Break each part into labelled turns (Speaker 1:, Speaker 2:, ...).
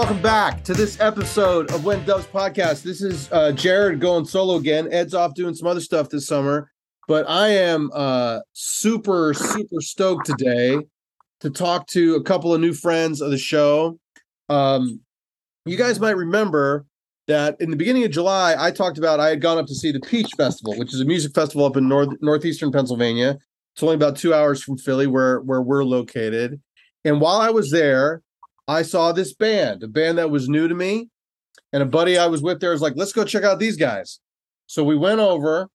Speaker 1: Welcome back to this episode of When Doves Podcast. This is uh, Jared going solo again. Ed's off doing some other stuff this summer, but I am uh, super, super stoked today to talk to a couple of new friends of the show. Um, you guys might remember that in the beginning of July, I talked about I had gone up to see the Peach Festival, which is a music festival up in north northeastern Pennsylvania. It's only about two hours from Philly, where where we're located. And while I was there, I saw this band, a band that was new to me. And a buddy I was with there was like, let's go check out these guys. So we went over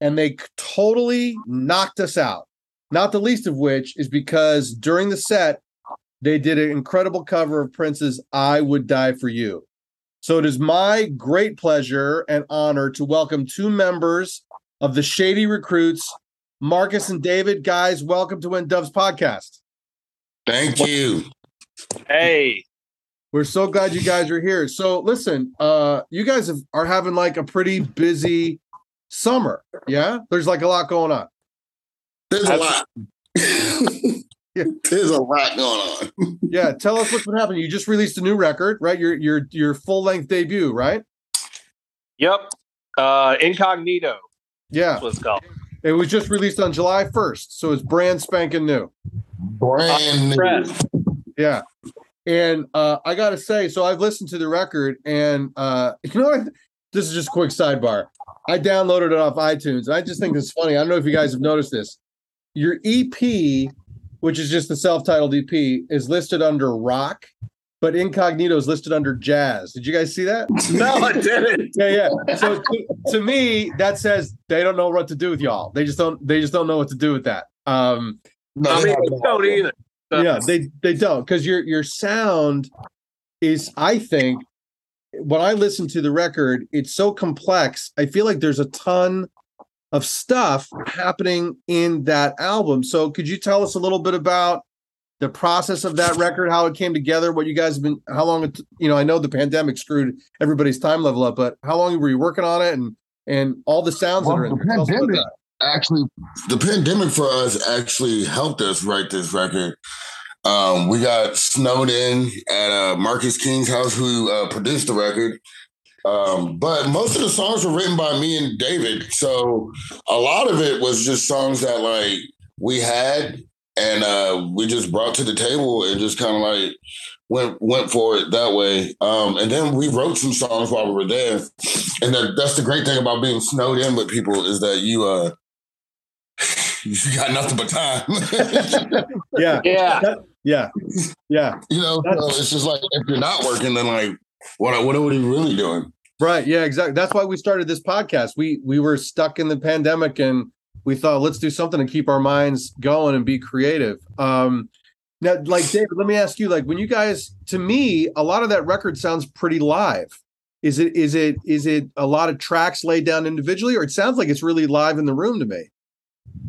Speaker 1: and they totally knocked us out. Not the least of which is because during the set, they did an incredible cover of Prince's I Would Die for You. So it is my great pleasure and honor to welcome two members of the Shady Recruits, Marcus and David. Guys, welcome to When Doves podcast.
Speaker 2: Thank you.
Speaker 3: Hey.
Speaker 1: We're so glad you guys are here. So listen, uh you guys have, are having like a pretty busy summer. Yeah? There's like a lot going on.
Speaker 2: There's a lot. yeah. There's a lot going on.
Speaker 1: yeah, tell us what's been happening. You just released a new record, right? Your your your full length debut, right?
Speaker 3: Yep. Uh Incognito.
Speaker 1: Yeah.
Speaker 3: Let's go.
Speaker 1: It was just released on July 1st, so it's brand spanking new.
Speaker 2: Brand new.
Speaker 1: Yeah. And uh, I got to say, so I've listened to the record, and uh, you know, what? this is just a quick sidebar. I downloaded it off iTunes, and I just think it's funny. I don't know if you guys have noticed this. Your EP, which is just the self-titled EP, is listed under rock, but Incognito is listed under jazz. Did you guys see that?
Speaker 3: no, I didn't.
Speaker 1: yeah, yeah. So to, to, me, that says they don't know what to do with y'all. They just don't. They just don't know what to do with that. Um,
Speaker 3: no, I mean, don't either.
Speaker 1: Yeah, they they don't because your your sound is, I think, when I listen to the record, it's so complex. I feel like there's a ton of stuff happening in that album. So could you tell us a little bit about the process of that record, how it came together, what you guys have been, how long, it, you know, I know the pandemic screwed everybody's time level up, but how long were you working on it and, and all the sounds well, that are in
Speaker 2: the pandemic, actually, the pandemic for us actually helped us write this record. Um, we got snowed in at uh, Marcus King's house, who uh, produced the record. Um, but most of the songs were written by me and David. So a lot of it was just songs that like we had and uh, we just brought to the table and just kind of like went went for it that way. Um, and then we wrote some songs while we were there. And that, that's the great thing about being snowed in with people is that you uh you got nothing but time.
Speaker 1: yeah.
Speaker 3: Yeah.
Speaker 1: That, yeah. Yeah.
Speaker 2: You know, so it's just like if you're not working, then like what what are you really doing?
Speaker 1: Right. Yeah, exactly. That's why we started this podcast. We we were stuck in the pandemic and we thought let's do something to keep our minds going and be creative. Um, now, like David, let me ask you, like when you guys, to me, a lot of that record sounds pretty live. Is it is it is it a lot of tracks laid down individually, or it sounds like it's really live in the room to me?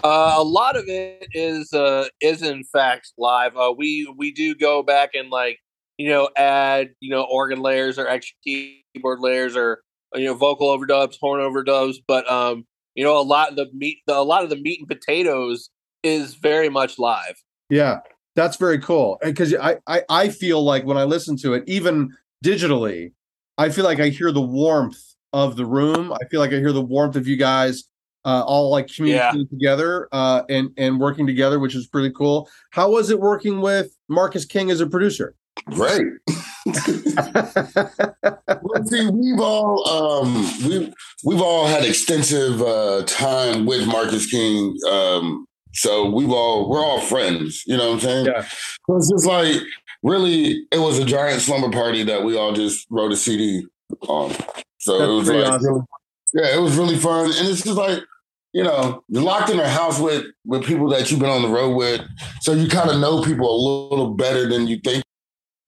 Speaker 3: Uh, a lot of it is uh, is in fact live. Uh, we we do go back and like you know add you know organ layers or extra keyboard layers or you know vocal overdubs, horn overdubs, but um you know, a lot of the meat, the, a lot of the meat and potatoes is very much live.
Speaker 1: Yeah, that's very cool. Because I, I, I feel like when I listen to it, even digitally, I feel like I hear the warmth of the room. I feel like I hear the warmth of you guys uh, all like communicating yeah. together uh, and and working together, which is pretty cool. How was it working with Marcus King as a producer?
Speaker 2: Great. well, see, we've all um, we we've all had extensive uh, time with Marcus King, um, so we've all we're all friends. You know what I'm saying?
Speaker 1: Yeah.
Speaker 2: So it's just like really, it was a giant slumber party that we all just wrote a CD on. So That's it was like, awesome. Yeah, it was really fun, and it's just like you know, you're locked in a house with with people that you've been on the road with, so you kind of know people a little better than you think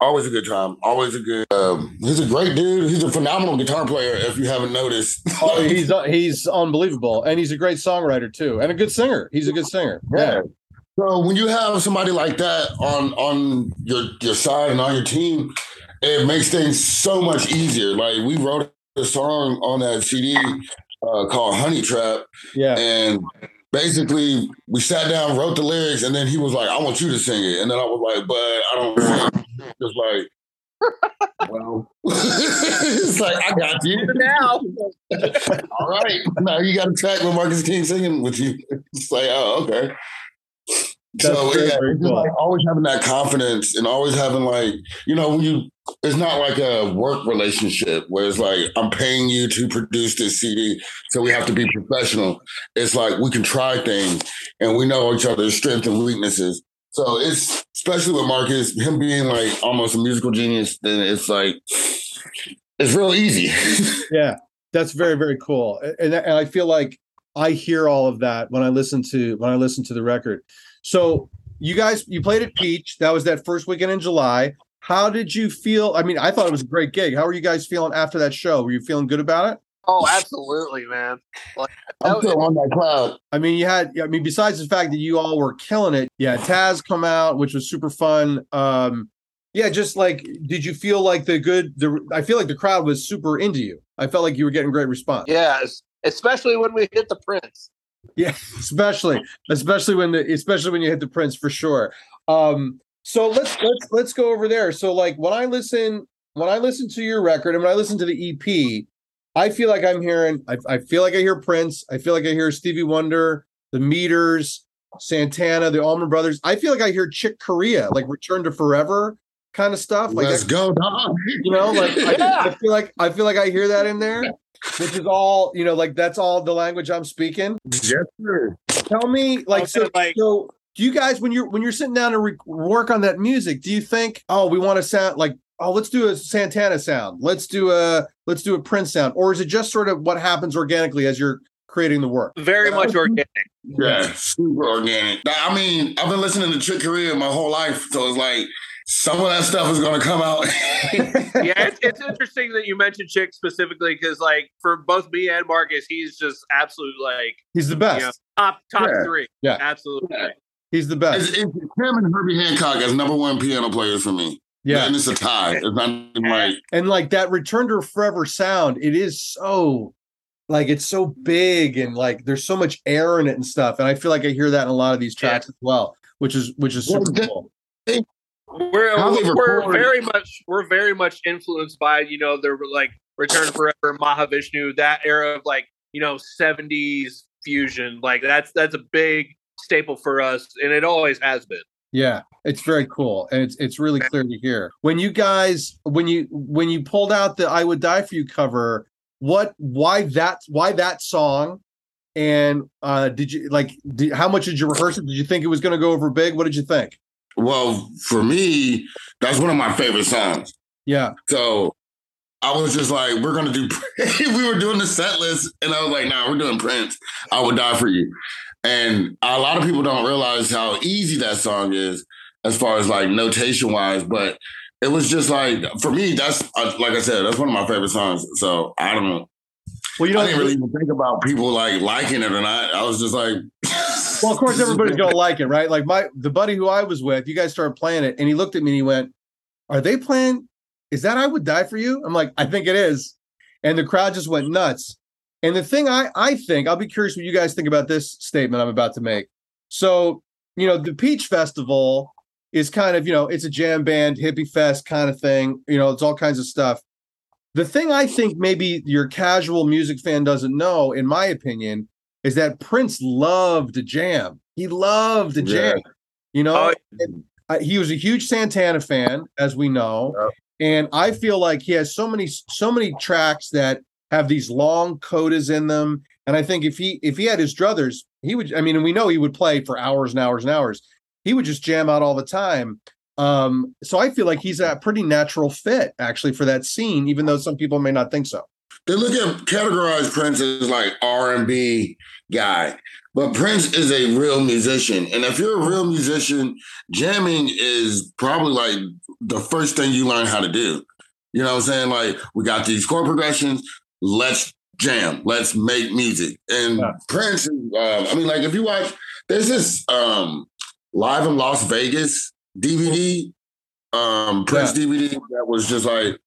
Speaker 2: Always a good time. Always a good. Um, he's a great dude. He's a phenomenal guitar player. If you haven't noticed,
Speaker 1: oh, he's uh, he's unbelievable, and he's a great songwriter too, and a good singer. He's a good singer.
Speaker 2: Yeah. yeah. So when you have somebody like that on on your your side and on your team, it makes things so much easier. Like we wrote a song on that CD uh, called Honey Trap.
Speaker 1: Yeah.
Speaker 2: And basically we sat down, wrote the lyrics, and then he was like, I want you to sing it. And then I was like, but I don't just like well, it's like I got you now. All right, now you got a track with Marcus King singing with you. It's like, oh, okay.
Speaker 1: That's
Speaker 2: so yeah,
Speaker 1: cool.
Speaker 2: like always having that confidence and always having like, you know, when you it's not like a work relationship where it's like I'm paying you to produce this CD, so we have to be professional. It's like we can try things and we know each other's strengths and weaknesses. So it's especially with Marcus, him being like almost a musical genius, then it's like it's real easy.
Speaker 1: Yeah, that's very very cool, and, and I feel like I hear all of that when I listen to when I listen to the record. So you guys, you played at Peach. That was that first weekend in July. How did you feel? I mean, I thought it was a great gig. How were you guys feeling after that show? Were you feeling good about it?
Speaker 3: Oh, absolutely, man. Like,
Speaker 2: I'm
Speaker 3: that-
Speaker 2: still on that cloud.
Speaker 1: I mean, you had. I mean, besides the fact that you all were killing it, yeah. Taz come out, which was super fun. Um, yeah, just like, did you feel like the good? The I feel like the crowd was super into you. I felt like you were getting great response.
Speaker 3: yes, especially when we hit the Prince.
Speaker 1: Yeah, especially especially when the especially when you hit the Prince for sure. Um, so let's let's let's go over there. So like when I listen when I listen to your record and when I listen to the EP, I feel like I'm hearing I, I feel like I hear Prince. I feel like I hear Stevie Wonder, the Meters, Santana, the Allman Brothers. I feel like I hear Chick Corea, like Return to Forever kind of stuff. Like
Speaker 2: Let's
Speaker 1: I-
Speaker 2: go, dog.
Speaker 1: you know, like I,
Speaker 3: Yeah.
Speaker 1: I feel like I feel like I hear that in there, which is all you know, like that's all the language I'm speaking.
Speaker 2: yes, sir.
Speaker 1: Tell me, like, so,
Speaker 3: like-
Speaker 1: so do you guys when you're when you're sitting down to re- work on that music, do you think, oh, we want to sound like, oh, let's do a Santana sound, let's do a let's do a Prince sound, or is it just sort of what happens organically as you're creating the work?
Speaker 3: Very much organic.
Speaker 2: Yeah, super organic. I mean, I've been listening to Chick Corea my whole life, so it's like some of that stuff is gonna come out.
Speaker 3: yeah, it's, it's interesting that you mentioned Chick specifically because, like, for both me and Marcus, he's just absolute like
Speaker 1: He's the best.
Speaker 3: you know, top top
Speaker 2: Yeah.
Speaker 3: three.
Speaker 1: Yeah.
Speaker 3: absolutely.
Speaker 2: Yeah.
Speaker 1: He's the best.
Speaker 2: It's, it's him and Herbie Hancock as number one piano players for me.
Speaker 1: Yeah,
Speaker 2: and it's a tie. It's not even like
Speaker 1: and like that Return to Forever sound, it is so like it's so big and like there's so much air in it and stuff, and I feel like I hear that in a lot of these tracks as well, which is which is
Speaker 2: Well,
Speaker 1: super
Speaker 2: that-
Speaker 1: cool.
Speaker 3: We're
Speaker 2: How they
Speaker 3: we're very much we're very much influenced by you know the like Return Forever, Mahavishnu, that era of like you know seventies fusion. Like that's that's a big staple for us, and it always has been.
Speaker 1: Yeah, it's very cool, and it's it's really clear to hear. When you guys, when you when you pulled out the "I Would Die for You" cover, what, why that, why that song, and uh did you like, did, how much did you rehearse it? Did you think it was going to go over big? What did you think?
Speaker 2: well, for me, that's one of my favorite songs.
Speaker 1: Yeah,
Speaker 2: So I was just like, we're gonna do we were doing the set list, and I was like, nah, we're doing Prince. I would die for you. And a lot of people don't realize how easy that song is as far as like notation wise, but it was just like for me, that's uh, like I said, that's one of my favorite songs. So I don't know.
Speaker 1: well, you know,
Speaker 2: I didn't really even think about people like liking it or not. I was just like,
Speaker 1: well, of course, everybody's going to like it, right? Like my the buddy who I was with, you guys started playing it, and he looked at me and he went, "Are they playing? Is that I Would Die for You?" I'm like, "I think it is," and the crowd just went nuts. And the thing I I think I'll be curious what you guys think about this statement I'm about to make. So you know, the Peach Festival is kind of you know it's a jam band hippie fest kind of thing. You know, it's all kinds of stuff. The thing I think maybe your casual music fan doesn't know, in my opinion, is that Prince loved to jam. He loved to
Speaker 2: Yeah.
Speaker 1: jam. You know,
Speaker 3: Oh,
Speaker 1: uh, he was a huge Santana fan, as we know,
Speaker 2: Yep.
Speaker 1: and I feel like he has so many so many tracks that have these long codas in them. And I think if he if he had his druthers, he would. I mean, and we know he would play for hours and hours and hours. He would just jam out all the time. Um, so I feel like he's a pretty natural fit actually for that scene, even though some people may not think so.
Speaker 2: they look at categorize Prince as like R and B guy, but Prince is a real musician, and if you're a real musician, jamming is probably like the first thing you learn how to do. You know what I'm saying? Like we got these chord progressions, let's jam, let's make music. And
Speaker 1: Yeah.
Speaker 2: Prince, uh, I mean, like if you watch, there's this um, live in Las Vegas DVD, um, Prince DVD that was just like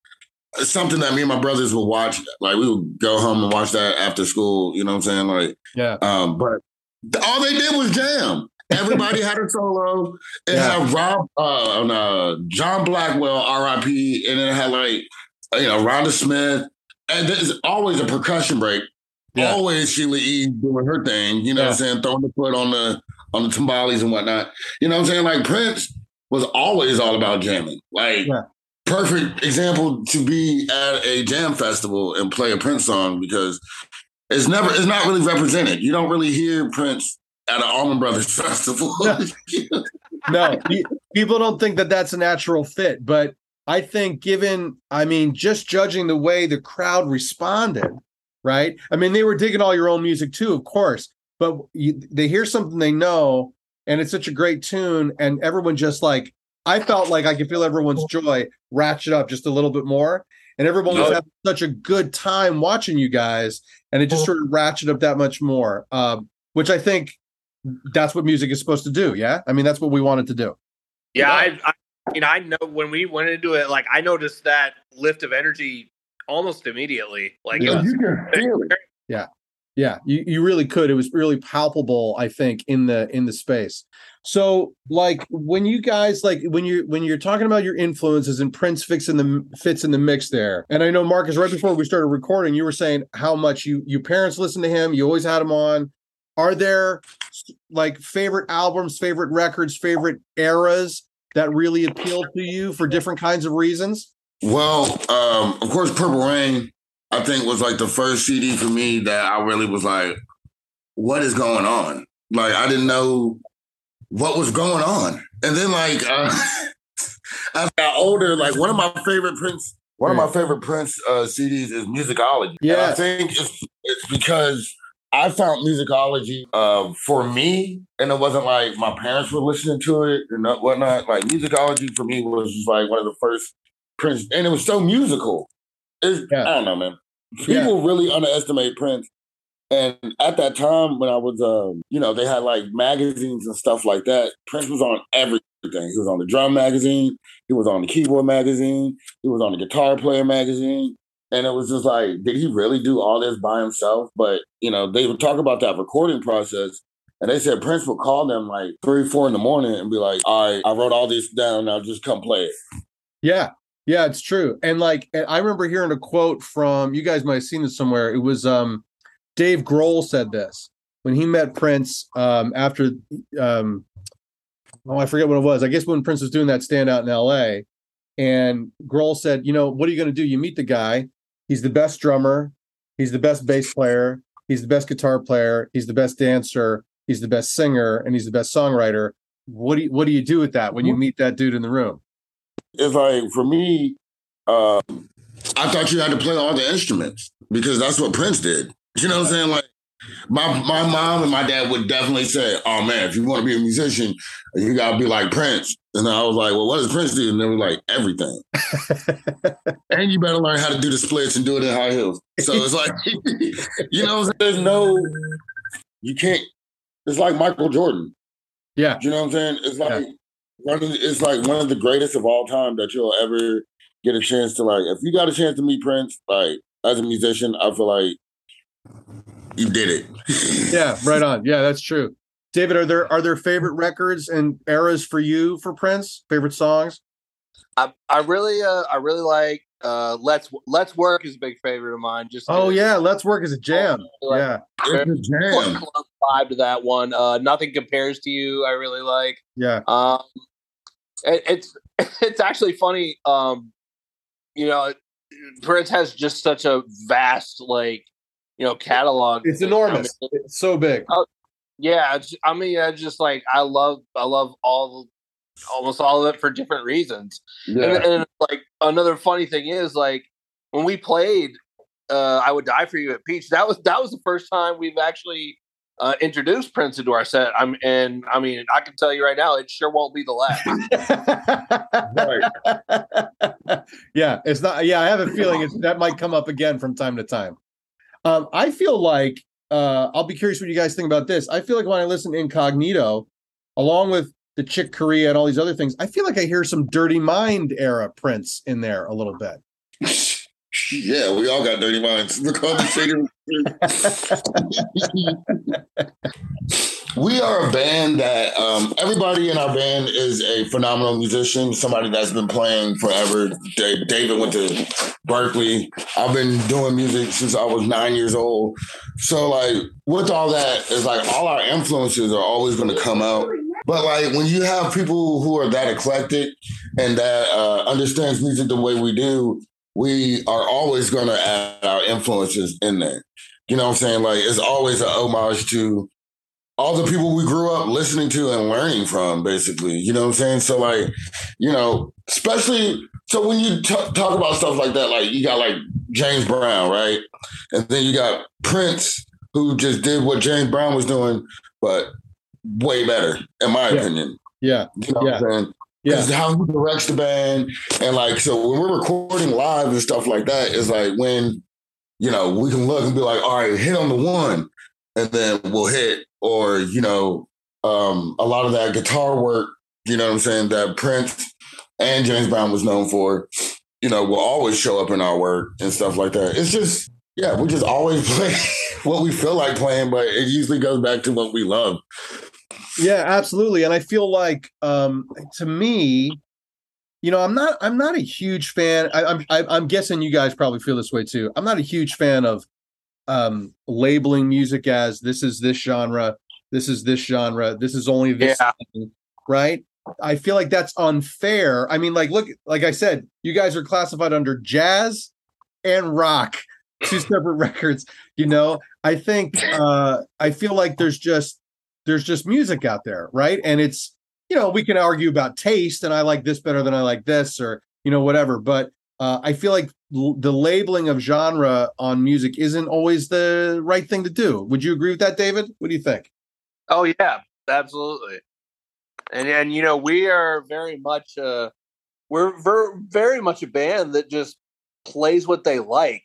Speaker 2: something that me and my brothers would watch. Like we would go home and watch that after school. You know what I'm saying? Like,
Speaker 1: Yeah.
Speaker 2: um, but all they did was jam. Everybody had a solo. It
Speaker 1: Yeah.
Speaker 2: had Rob, uh, on, uh, John Blackwell, R.I.P., and then it had like you know Rhonda Smith, and there's always a percussion break.
Speaker 1: Yeah.
Speaker 2: Always Sheila E. doing her thing. You know what I'm saying? Throwing the foot on the on the timbales and whatnot. You know what I'm saying? Like Prince was always all about jamming. Like
Speaker 1: Yeah.
Speaker 2: perfect example to be at a jam festival and play a Prince song because it's never it's not really represented. You don't really hear Prince at an Allman Brothers festival.
Speaker 1: No. no, people don't think that that's a natural fit, but I think given, I mean, just judging the way the crowd responded, right? I mean, they were digging all your own music too, of course, but you, they hear something they know, and it's such a great tune, and everyone just like, I felt like I could feel everyone's joy ratchet up just a little bit more, and everyone was having such a good time watching you guys, and it just sort of ratcheted up that much more, um, which I think that's what music is supposed to do. Yeah, I mean that's what we wanted to do.
Speaker 3: Yeah, I, I you know, I know when we went into it, like I noticed that lift of energy almost immediately. Like
Speaker 1: Yeah.
Speaker 3: was
Speaker 2: you can feel it.
Speaker 1: Yeah, you, you really could. It was really palpable, I think, in the in the space. So, like when you guys like when you when you're talking about your influences and Prince fits in the fits in the mix there. And I know Marcus, right before we started recording, you were saying how much you your parents listened to him. You always had him on. Are there like favorite albums, favorite records, favorite eras that really appealed to you for different kinds of reasons?
Speaker 2: Well, um, of course, Purple Rain, I think, was like the first CD for me that I really was like, what is going on? Like, I didn't know what was going on. And then, like, uh, as I got older, like, one of my favorite Prince, one of my favorite Prince uh, CDs is Musicology. And I think it's, it's because I found Musicology uh, for me, and it wasn't like my parents were listening to it and whatnot. Like, Musicology for me was just like one of the first Prince, and it was so musical. It's,
Speaker 1: Yeah.
Speaker 2: I don't know, man. People really underestimate Prince. And at that time, when I was, um, you know, they had like magazines and stuff like that. Prince was on everything. He was on the drum magazine. He was on the keyboard magazine. He was on the guitar player magazine. And it was just like, did he really do all this by himself? But, you know, they would talk about that recording process. And they said Prince would call them like three, four in the morning and be like, all right, I wrote all this down. Now just come play it.
Speaker 1: Yeah. Yeah, it's true. And like and I remember hearing a quote from you guys might have seen this somewhere. It was um Dave Grohl said this when he met Prince um after um oh I forget what it was. I guess when Prince was doing that standout in LA and Grohl said, "You know, what are you going to do? You meet the guy. He's the best drummer, he's the best bass player, he's the best guitar player, he's the best dancer, he's the best singer, and he's the best songwriter. What do you, what do you do with that when you meet that dude in the room?"
Speaker 2: it's like for me, uh, I thought you had to play all the instruments because that's what Prince did. You know what I'm saying? Like my my mom and my dad would definitely say, "Oh man, if you want to be a musician, you gotta be like Prince." And I was like, "Well, what does Prince do?" And they were like, "Everything." and you better learn how to do the splits and do it in high heels. So it's like, you know, there's no, you can't. It's like Michael Jordan.
Speaker 1: Yeah.
Speaker 2: You know what I'm saying? It's like one of the, it's like one of the greatest of all time that you'll ever get a chance to like. If you got a chance to meet Prince, like as a musician, I feel like you did it.
Speaker 1: yeah, right on. Yeah, that's true. David, are there are there favorite records and eras for you for Prince? Favorite songs?
Speaker 3: I, I really uh I really like uh let's let's work is a big favorite of mine. Just
Speaker 1: Oh
Speaker 3: 'cause
Speaker 1: yeah, Let's Work as a jam.
Speaker 3: Like,
Speaker 1: Yeah,
Speaker 2: It's a jam.
Speaker 3: Club vibe to that one. Uh, nothing compares to you. I really like.
Speaker 1: yeah,
Speaker 3: Um, it, it's it's actually funny. Um, you know, Prince has just such a vast like you know catalog.
Speaker 1: it's
Speaker 3: I
Speaker 1: enormous.
Speaker 3: mean,
Speaker 1: It's so big.
Speaker 3: yeah, it's, I mean, I just like I love I love all almost all of it for different reasons.
Speaker 2: Yeah.
Speaker 3: And, and like another funny thing is like when we played uh I would die for you at Peach, that was that was the first time we've actually uh introduced Prince into our set. I'm and I mean I can tell you right now it sure won't be the last.
Speaker 1: yeah, it's not. Yeah, I have a feeling it's, that might come up again from time to time. Um, I feel like uh, I'll be curious what you guys think about this. I feel like when I listen to Incognito, along with the Chick Corea and all these other things, I feel like I hear some Dirty Mind era Prince in there a little bit.
Speaker 2: Yeah, we all got dirty minds. The shady. we are a band that um, everybody in our band is a phenomenal musician, somebody that's been playing forever. David went to Berklee. I've been doing music since I was nine years old. So, like, with all that, it's like all our influences are always going to come out. But like when you have people who are that eclectic and that uh, understands music the way we do, we are always going to add our influences in there. You know what I'm saying? Like it's always an homage to all the people we grew up listening to and learning from, basically. You know what I'm saying? So, like, you know, especially so when you t- talk about stuff like that, like you got like James Brown, right? And then you got Prince, who just did what James Brown was doing, but way better, in my
Speaker 1: Yeah.
Speaker 2: opinion.
Speaker 1: Yeah.
Speaker 2: You know
Speaker 1: Yeah.
Speaker 2: what I'm saying?
Speaker 1: Yeah.
Speaker 2: Because how he directs the band, and like, so when we're recording live and stuff like that, is like when, you know, we can look and be like, all right, hit on the one, and then we'll hit, or, you know, um, a lot of that guitar work, you know what I'm saying, that Prince and James Brown was known for, you know, will always show up in our work and stuff like that. It's just, yeah, we just always play what we feel like playing, but it usually goes back to what we love.
Speaker 1: Yeah, absolutely. And I feel like um to me, you know, I'm not I'm not a huge fan. I, I'm I, I'm guessing you guys probably feel this way too. I'm not a huge fan of um labeling music as this is this genre, this is this genre, this is only this
Speaker 3: Yeah.
Speaker 1: thing, right? I feel like that's unfair. I mean, like, look, like I said, you guys are classified under jazz and rock, two separate records. You know, I think uh I feel like there's just there's just music out there, right? And it's you know we can argue about taste, and I like this better than I like this, or you know whatever. But uh, I feel like the labeling of genre on music isn't always the right thing to do. Would you agree with that, David? What do you think?
Speaker 3: Oh yeah, absolutely. And and you know we are very much uh we're ver- very much a band that just plays what they like.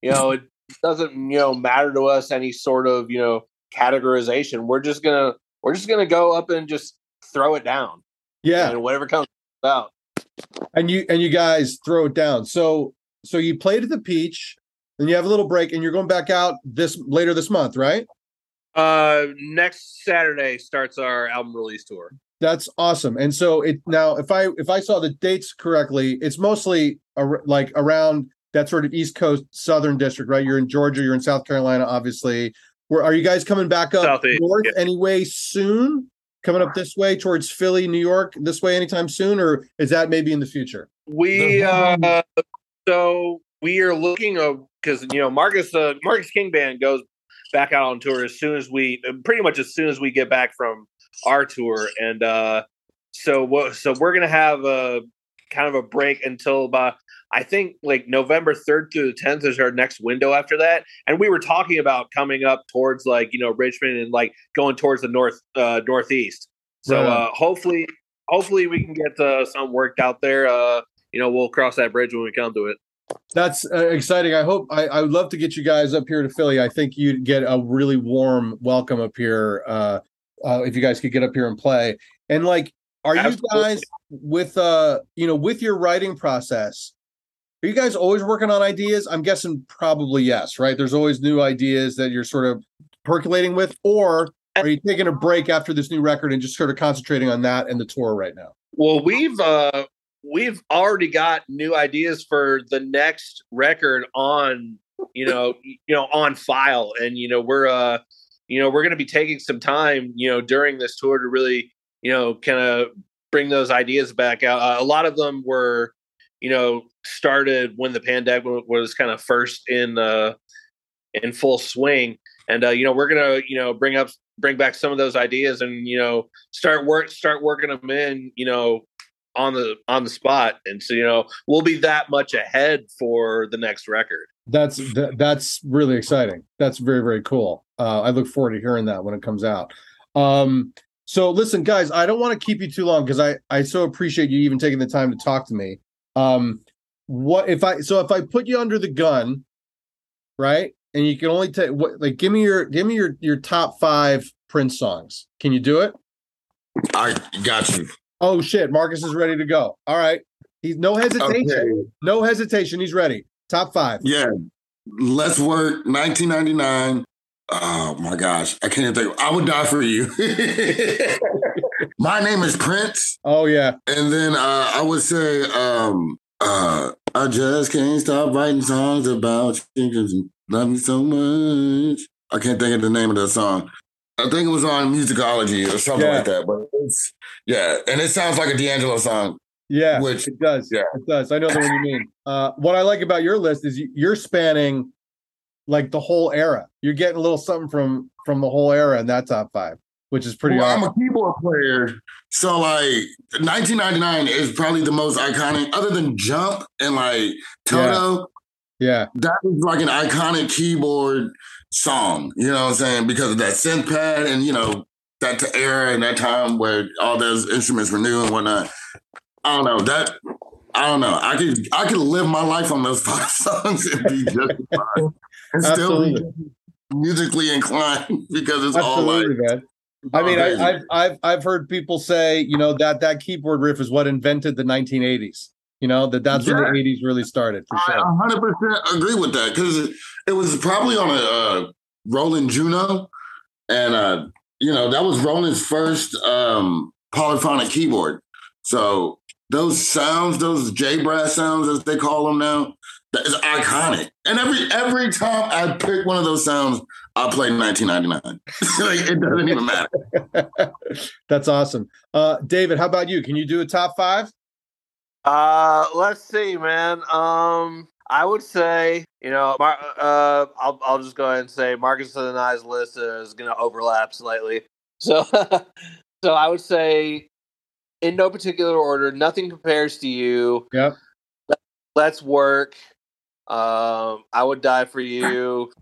Speaker 3: You know, it doesn't you know matter to us any sort of you know categorization. We're just gonna we're just gonna go up and just throw it down.
Speaker 1: Yeah,
Speaker 3: and whatever comes out.
Speaker 1: and you and you guys throw it down. So so you played at the Peach, and you have a little break, and you're going back out this later this month, right?
Speaker 3: Uh, next Saturday starts our album release tour.
Speaker 1: That's awesome. And so it now, if I if I saw the dates correctly, it's mostly ar- like around that sort of East Coast Southern district, right? You're in Georgia, you're in South Carolina, obviously. Where are you guys coming back up
Speaker 3: Southeast,
Speaker 1: north
Speaker 3: yeah.
Speaker 1: anyway soon? Coming up this way towards Philly, New York, this way anytime soon, or is that maybe in the future?
Speaker 3: We uh, so we are looking because you know Marcus uh, Marcus King Band goes back out on tour as soon as we pretty much as soon as we get back from our tour, and uh, so what? So we're gonna have a kind of a break until about I think like November third through the tenth is our next window after that, and we were talking about coming up towards like you know Richmond and like going towards the north uh, northeast. So
Speaker 1: Right
Speaker 3: uh, hopefully, hopefully we can get uh, something worked out there. Uh, you know, we'll cross that bridge when we come to it.
Speaker 1: That's uh, exciting. I hope I, I would love to get you guys up here to Philly. I think you'd get a really warm welcome up here uh, uh, if you guys could get up here and play. And like, are you guys with uh you know with your writing process? Are you guys always working on ideas? I'm guessing probably yes, right? There's always new ideas that you're sort of percolating with, or are you taking a break after this new record and just sort of concentrating on that and the tour right now?
Speaker 3: Well, we've uh, we've already got new ideas for the next record on you know you know on file, and you know we're uh you know we're going to be taking some time you know during this tour to really you know kind of bring those ideas back out. Uh, a lot of them were you know started when the pandemic was kind of first in uh in full swing and uh you know we're gonna you know bring up bring back some of those ideas and you know start work start working them in you know on the on the spot and so you know we'll be that much ahead for the next record
Speaker 1: That's that, that's really exciting. That's very very cool. Uh, I look forward to hearing that when it comes out. Um, so listen, guys, I don't want to keep you too long because I I so appreciate you even taking the time to talk to me. Um, what if I so if I put you under the gun, right? And you can only take what like give me your give me your your top five Prince songs. Can you do it?
Speaker 2: I got you.
Speaker 1: Oh shit, Marcus is ready to go. All right, he's no hesitation.
Speaker 2: Okay.
Speaker 1: No hesitation. He's ready. Top five.
Speaker 2: Yeah. Let's work 1999, oh my gosh, I can't think. I would die for you. my name is Prince.
Speaker 1: Oh yeah.
Speaker 2: And then uh, I would say, um, uh, I just can't stop writing songs about you because you love me so much. I can't think of the name of the song. I think it was on Musicology or something
Speaker 1: Yeah.
Speaker 2: like that. But it's yeah, and it sounds like a D'Angelo song.
Speaker 1: Yeah,
Speaker 2: Which-
Speaker 1: it does.
Speaker 2: yeah.
Speaker 1: it does. I know the one you mean. Uh, what I like about your list is you- you're spanning like the whole era. You're getting a little something from from the whole era in that top five, which is pretty
Speaker 2: Well,
Speaker 1: awesome.
Speaker 2: I'm a keyboard player, so like 1999 is probably the most iconic, other than Jump and like Toto.
Speaker 1: Yeah,
Speaker 2: that is like an iconic keyboard song, you know what I'm saying? Because of that synth pad and, you know, that era and that time where all those instruments were new and whatnot. I don't know. That, I don't know. I could, I could live my life on those five songs and be justified and still be
Speaker 1: Absolutely.
Speaker 2: musically inclined because it's all like,
Speaker 1: absolutely, man. I mean. I, I've I've I've heard people say, you know, that that keyboard riff is what invented the 1980s. You know, that that's when the 80s really started for
Speaker 2: I 100% agree with that because it, it was probably on a uh, Roland Juno, and uh, you know that was Roland's first um, polyphonic keyboard. So those sounds, those J brass sounds as they call them now, that is iconic. And every every time I pick one of those sounds, I play 1999. like it doesn't even matter.
Speaker 1: That's awesome. Uh, David, how about you? Can you do a top five?
Speaker 3: Uh, let's see, man. Um, I would say, you know, Mar- uh, I'll I'll just go ahead and say Marcus and I's list is going to overlap slightly. So, so I would say, in no particular order, nothing compares to you.
Speaker 1: Yep.
Speaker 3: Let's work. Um, I would die for you.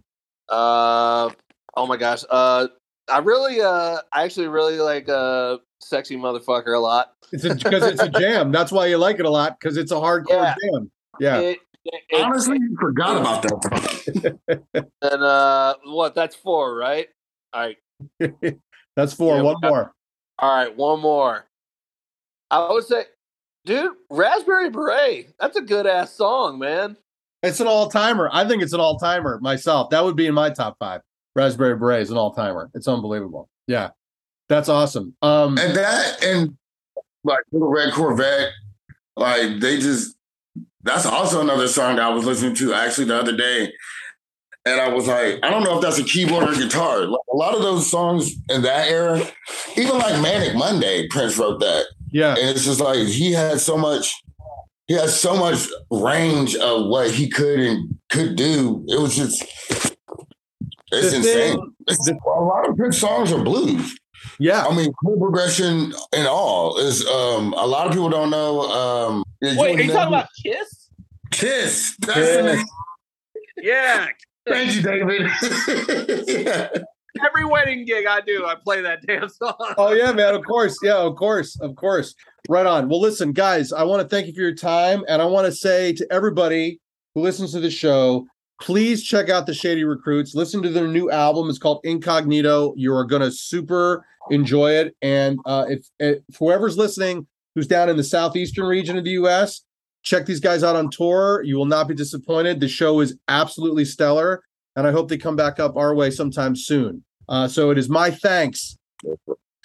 Speaker 3: Uh, oh my gosh. Uh, I really, uh, I actually really like uh, sexy motherfucker a lot.
Speaker 1: It's because it's a jam. That's why you like it a lot because it's a hardcore
Speaker 3: Yeah.
Speaker 1: jam. Yeah.
Speaker 3: It, it, it-
Speaker 2: Honestly, you forgot about that.
Speaker 3: And uh what that's four, right? All right.
Speaker 1: That's four.
Speaker 3: Yeah,
Speaker 1: One
Speaker 3: got-
Speaker 1: more.
Speaker 3: All right, one more. I would say dude, Raspberry Beret. That's a good ass song, man.
Speaker 1: It's an all timer. I think it's an all timer myself. That would be in my top five. Raspberry Beret is an all timer. It's unbelievable. Yeah. That's awesome. Um,
Speaker 2: And that and like Little Red Corvette, like they just that's also another song that I was listening to actually the other day. And I was like, I don't know if that's a keyboard or guitar. Like, a lot of those songs in that era, even like Manic Monday, Prince wrote that.
Speaker 1: yeah.
Speaker 2: And it's just like he had so much, he has so much range of what he could and could do. It was just it's
Speaker 1: The
Speaker 2: insane.
Speaker 1: thing-
Speaker 2: It's- a lot of Prince songs are blues.
Speaker 1: Yeah.
Speaker 2: I mean, chord progression and all is um a lot of people don't know. Um yeah,
Speaker 3: Wait, are you talking about Kiss?
Speaker 2: Kiss? That's
Speaker 1: Kiss.
Speaker 3: Yeah.
Speaker 2: Thank you, David. yeah.
Speaker 3: Every wedding gig I do, I play that damn song.
Speaker 1: Oh yeah, man. Of course. Yeah, of course. Of course. Right on. Well, listen, guys, I want to thank you for your time. And I want to say to everybody who listens to the show, please check out the Shady Recruits. Listen to their new album. It's called Incognito. You are gonna super enjoy it. And uh if, if whoever's listening who's down in the southeastern region of the US, check these guys out on tour. You will not be disappointed. The show is absolutely stellar. And I hope they come back up our way sometime soon. Uh, so it is my thanks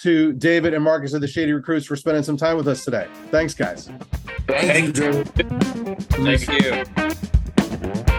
Speaker 1: to David and Marcus of the Shady Recruits for spending some time with us today. Thanks, guys.
Speaker 2: Thank you, David.